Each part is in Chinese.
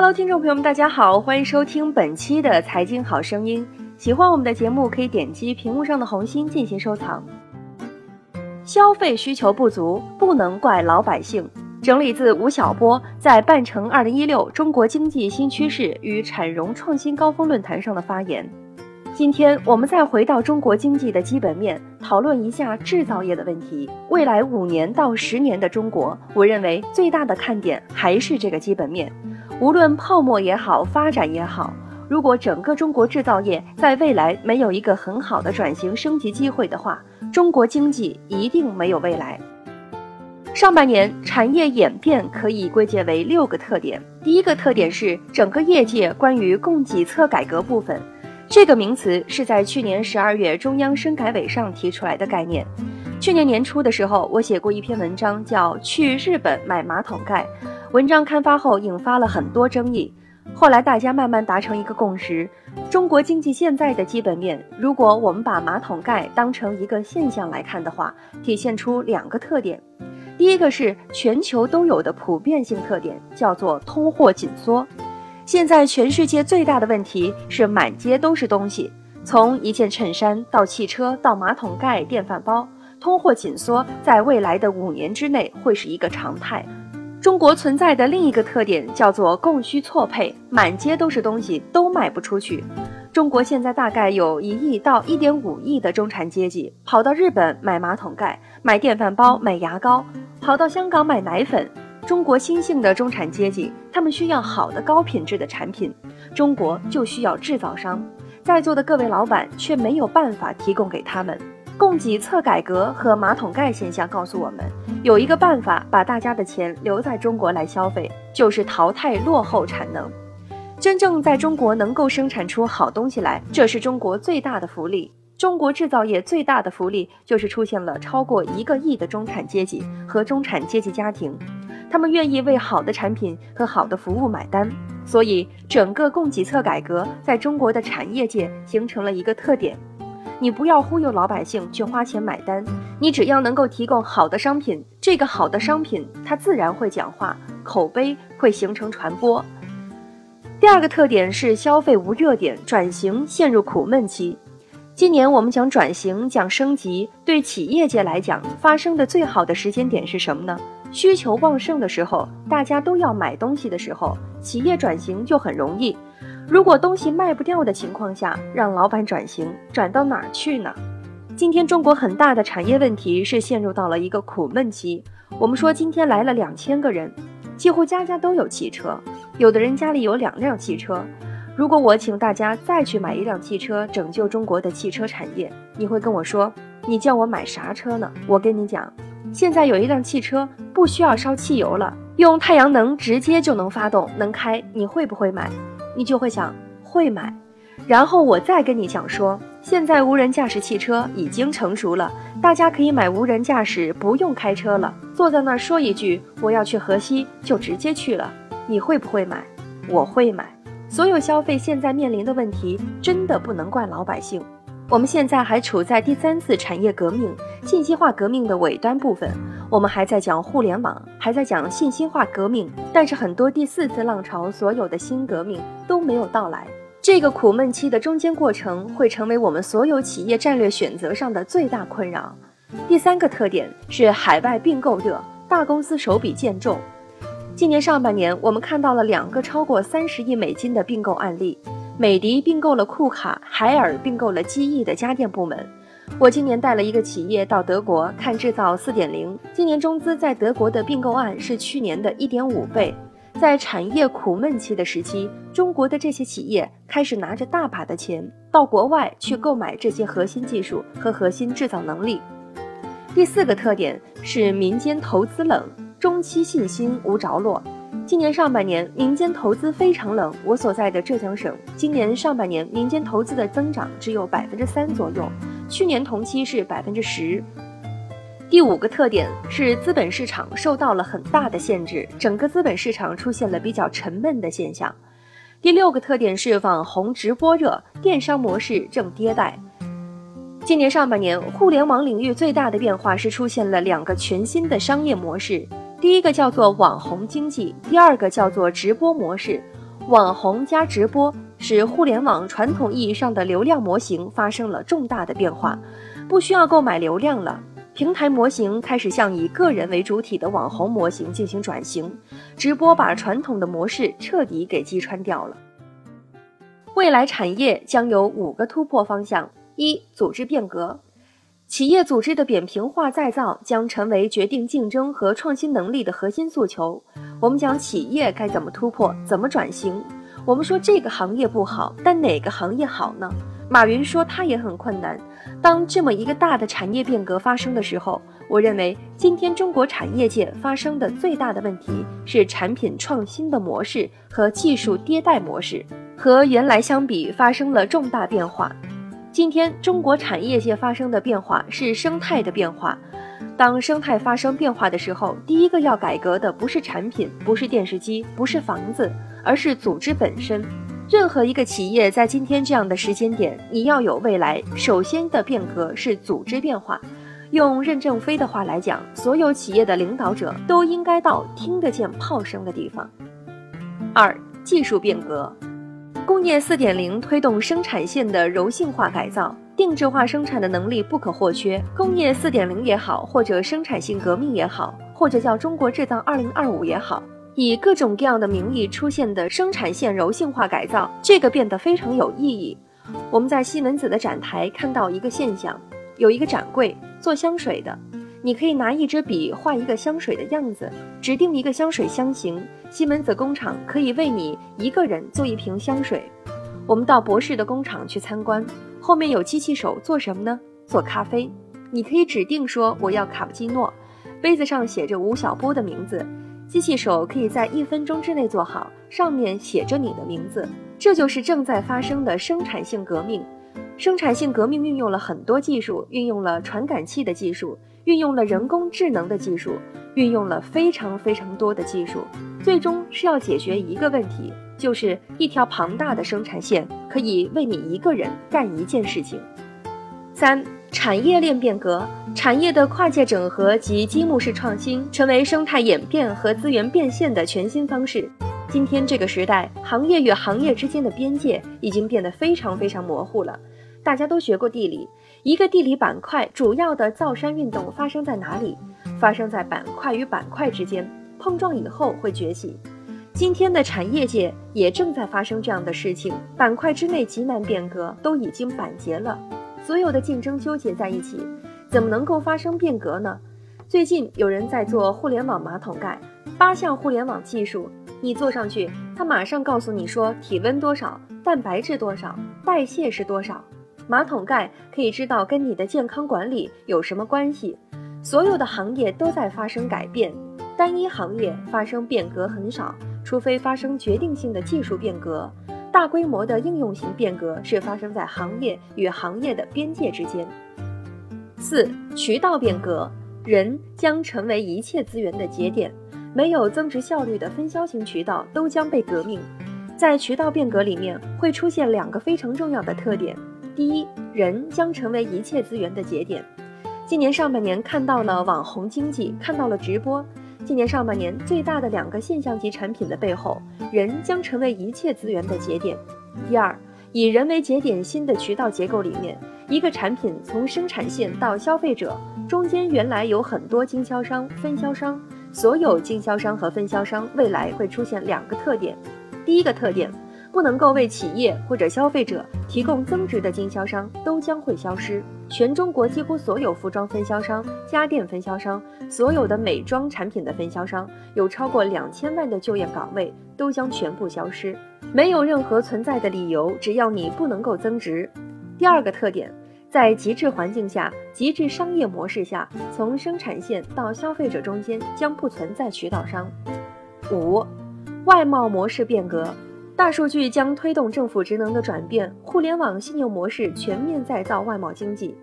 Hello，听众朋友们，大家好，欢迎收听本期的财经好声音。喜欢我们的节目，可以点击屏幕上的红心进行收藏。消费需求不足，不能怪老百姓。整理自吴晓波在半程二零一六中国经济新趋势与产融创新高峰论坛上的发言。今天我们再回到中国经济的基本面，讨论一下制造业的问题。未来五年到十年的中国，我认为最大的看点还是这个基本面。无论泡沫也好，发展也好，如果整个中国制造业在未来没有一个很好的转型升级机会的话，中国经济一定没有未来。上半年产业演变可以归结为六个特点。第一个特点是整个业界关于供给侧改革部分。这个名词是在去年十二月中央深改委上提出来的概念。去年年初的时候，我写过一篇文章，叫《去日本买马桶盖》。文章刊发后，引发了很多争议。后来大家慢慢达成一个共识：中国经济现在的基本面，如果我们把马桶盖当成一个现象来看的话，体现出两个特点。第一个是全球都有的普遍性特点，叫做通货紧缩。现在全世界最大的问题是满街都是东西，从一件衬衫到汽车到马桶盖、电饭煲，通货紧缩在未来的五年之内会是一个常态。中国存在的另一个特点叫做供需错配，满街都是东西都卖不出去。中国现在大概有一亿到一点五亿的中产阶级，跑到日本买马桶盖、买电饭煲、买牙膏，跑到香港买奶粉。中国新兴的中产阶级，他们需要好的高品质的产品，中国就需要制造商。在座的各位老板却没有办法提供给他们。供给侧改革和马桶盖现象告诉我们，有一个办法把大家的钱留在中国来消费，就是淘汰落后产能。真正在中国能够生产出好东西来，这是中国最大的福利。中国制造业最大的福利就是出现了超过一个亿的中产阶级和中产阶级家庭。他们愿意为好的产品和好的服务买单，所以整个供给侧改革在中国的产业界形成了一个特点：你不要忽悠老百姓去花钱买单，你只要能够提供好的商品，这个好的商品它自然会讲话，口碑会形成传播。第二个特点是消费无热点，转型陷入苦闷期。今年我们讲转型，讲升级，对企业界来讲，发生的最好的时间点是什么呢？需求旺盛的时候，大家都要买东西的时候，企业转型就很容易。如果东西卖不掉的情况下，让老板转型，转到哪儿去呢？今天中国很大的产业问题是陷入到了一个苦闷期。我们说今天来了两千个人，几乎家家都有汽车，有的人家里有两辆汽车。如果我请大家再去买一辆汽车，拯救中国的汽车产业，你会跟我说，你叫我买啥车呢？我跟你讲。现在有一辆汽车不需要烧汽油了，用太阳能直接就能发动能开，你会不会买？你就会想会买。然后我再跟你讲说，现在无人驾驶汽车已经成熟了，大家可以买无人驾驶，不用开车了，坐在那儿说一句我要去河西，就直接去了。你会不会买？我会买。所有消费现在面临的问题，真的不能怪老百姓。我们现在还处在第三次产业革命、信息化革命的尾端部分，我们还在讲互联网，还在讲信息化革命，但是很多第四次浪潮所有的新革命都没有到来。这个苦闷期的中间过程会成为我们所有企业战略选择上的最大困扰。第三个特点是海外并购热，大公司手笔见重。今年上半年，我们看到了两个超过三十亿美金的并购案例。美的并购了库卡，海尔并购了机翼的家电部门。我今年带了一个企业到德国看制造四点零，今年中资在德国的并购案是去年的一点五倍。在产业苦闷期的时期，中国的这些企业开始拿着大把的钱到国外去购买这些核心技术和核心制造能力。第四个特点是民间投资冷，中期信心无着落。今年上半年，民间投资非常冷。我所在的浙江省，今年上半年民间投资的增长只有百分之三左右，去年同期是百分之十。第五个特点是资本市场受到了很大的限制，整个资本市场出现了比较沉闷的现象。第六个特点是网红直播热，电商模式正迭代。今年上半年，互联网领域最大的变化是出现了两个全新的商业模式。第一个叫做网红经济，第二个叫做直播模式。网红加直播使互联网传统意义上的流量模型发生了重大的变化，不需要购买流量了。平台模型开始向以个人为主体的网红模型进行转型，直播把传统的模式彻底给击穿掉了。未来产业将有五个突破方向：一、组织变革。企业组织的扁平化再造将成为决定竞争和创新能力的核心诉求。我们讲企业该怎么突破，怎么转型？我们说这个行业不好，但哪个行业好呢？马云说他也很困难。当这么一个大的产业变革发生的时候，我认为今天中国产业界发生的最大的问题是产品创新的模式和技术迭代模式和原来相比发生了重大变化。今天中国产业界发生的变化是生态的变化。当生态发生变化的时候，第一个要改革的不是产品，不是电视机，不是房子，而是组织本身。任何一个企业在今天这样的时间点，你要有未来，首先的变革是组织变化。用任正非的话来讲，所有企业的领导者都应该到听得见炮声的地方。二、技术变革。工业四点零推动生产线的柔性化改造，定制化生产的能力不可或缺。工业四点零也好，或者生产性革命也好，或者叫中国制造二零二五也好，以各种各样的名义出现的生产线柔性化改造，这个变得非常有意义。我们在西门子的展台看到一个现象，有一个展柜做香水的。你可以拿一支笔画一个香水的样子，指定一个香水香型，西门子工厂可以为你一个人做一瓶香水。我们到博士的工厂去参观，后面有机器手做什么呢？做咖啡。你可以指定说我要卡布奇诺，杯子上写着吴晓波的名字，机器手可以在一分钟之内做好，上面写着你的名字。这就是正在发生的生产性革命。生产性革命运用了很多技术，运用了传感器的技术。运用了人工智能的技术，运用了非常非常多的技术，最终是要解决一个问题，就是一条庞大的生产线可以为你一个人干一件事情。三、产业链变革，产业的跨界整合及积木式创新，成为生态演变和资源变现的全新方式。今天这个时代，行业与行业之间的边界已经变得非常非常模糊了。大家都学过地理。一个地理板块主要的造山运动发生在哪里？发生在板块与板块之间碰撞以后会崛起。今天的产业界也正在发生这样的事情，板块之内极难变革，都已经板结了，所有的竞争纠结在一起，怎么能够发生变革呢？最近有人在做互联网马桶盖，八项互联网技术，你坐上去，它马上告诉你说体温多少，蛋白质多少，代谢是多少。马桶盖可以知道跟你的健康管理有什么关系？所有的行业都在发生改变，单一行业发生变革很少，除非发生决定性的技术变革。大规模的应用型变革是发生在行业与行业的边界之间。四、渠道变革，人将成为一切资源的节点，没有增值效率的分销型渠道都将被革命。在渠道变革里面会出现两个非常重要的特点。第一，人将成为一切资源的节点。今年上半年看到了网红经济，看到了直播。今年上半年最大的两个现象级产品的背后，人将成为一切资源的节点。第二，以人为节点新的渠道结构里面，一个产品从生产线到消费者，中间原来有很多经销商、分销商。所有经销商和分销商未来会出现两个特点。第一个特点。不能够为企业或者消费者提供增值的经销商都将会消失。全中国几乎所有服装分销商、家电分销商、所有的美妆产品的分销商，有超过两千万的就业岗位都将全部消失。没有任何存在的理由，只要你不能够增值。第二个特点，在极致环境下、极致商业模式下，从生产线到消费者中间将不存在渠道商。五，外贸模式变革。大数据将推动政府职能的转变，互联网信用模式全面再造外贸经济。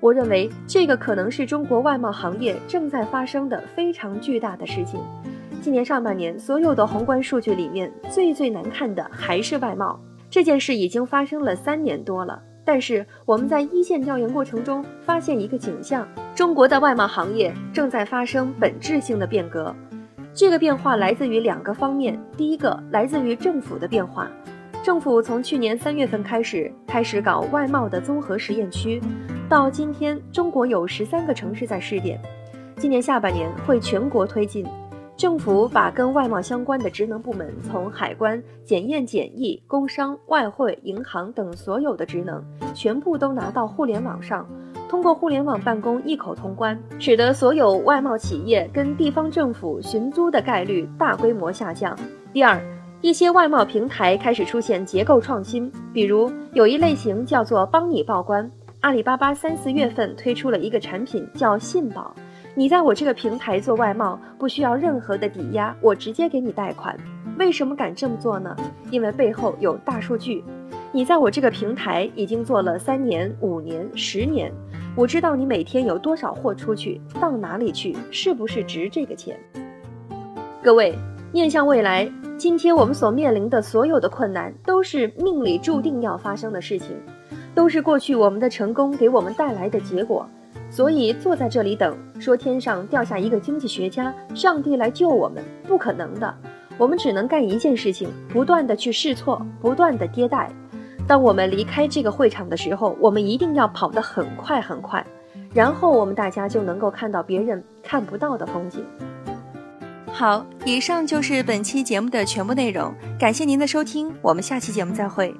我认为这个可能是中国外贸行业正在发生的非常巨大的事情。今年上半年，所有的宏观数据里面最最难看的还是外贸。这件事已经发生了三年多了，但是我们在一线调研过程中发现一个景象：中国的外贸行业正在发生本质性的变革。这个变化来自于两个方面，第一个来自于政府的变化。政府从去年三月份开始开始搞外贸的综合实验区，到今天，中国有十三个城市在试点，今年下半年会全国推进。政府把跟外贸相关的职能部门，从海关、检验检疫、工商、外汇、银行等所有的职能，全部都拿到互联网上，通过互联网办公一口通关，使得所有外贸企业跟地方政府寻租的概率大规模下降。第二。一些外贸平台开始出现结构创新，比如有一类型叫做“帮你报关”。阿里巴巴三四月份推出了一个产品叫“信保”，你在我这个平台做外贸不需要任何的抵押，我直接给你贷款。为什么敢这么做呢？因为背后有大数据。你在我这个平台已经做了三年、五年、十年，我知道你每天有多少货出去，到哪里去，是不是值这个钱？各位，面向未来。今天我们所面临的所有的困难，都是命里注定要发生的事情，都是过去我们的成功给我们带来的结果。所以坐在这里等，说天上掉下一个经济学家，上帝来救我们，不可能的。我们只能干一件事情，不断的去试错，不断的迭代。当我们离开这个会场的时候，我们一定要跑得很快很快，然后我们大家就能够看到别人看不到的风景。好，以上就是本期节目的全部内容，感谢您的收听，我们下期节目再会。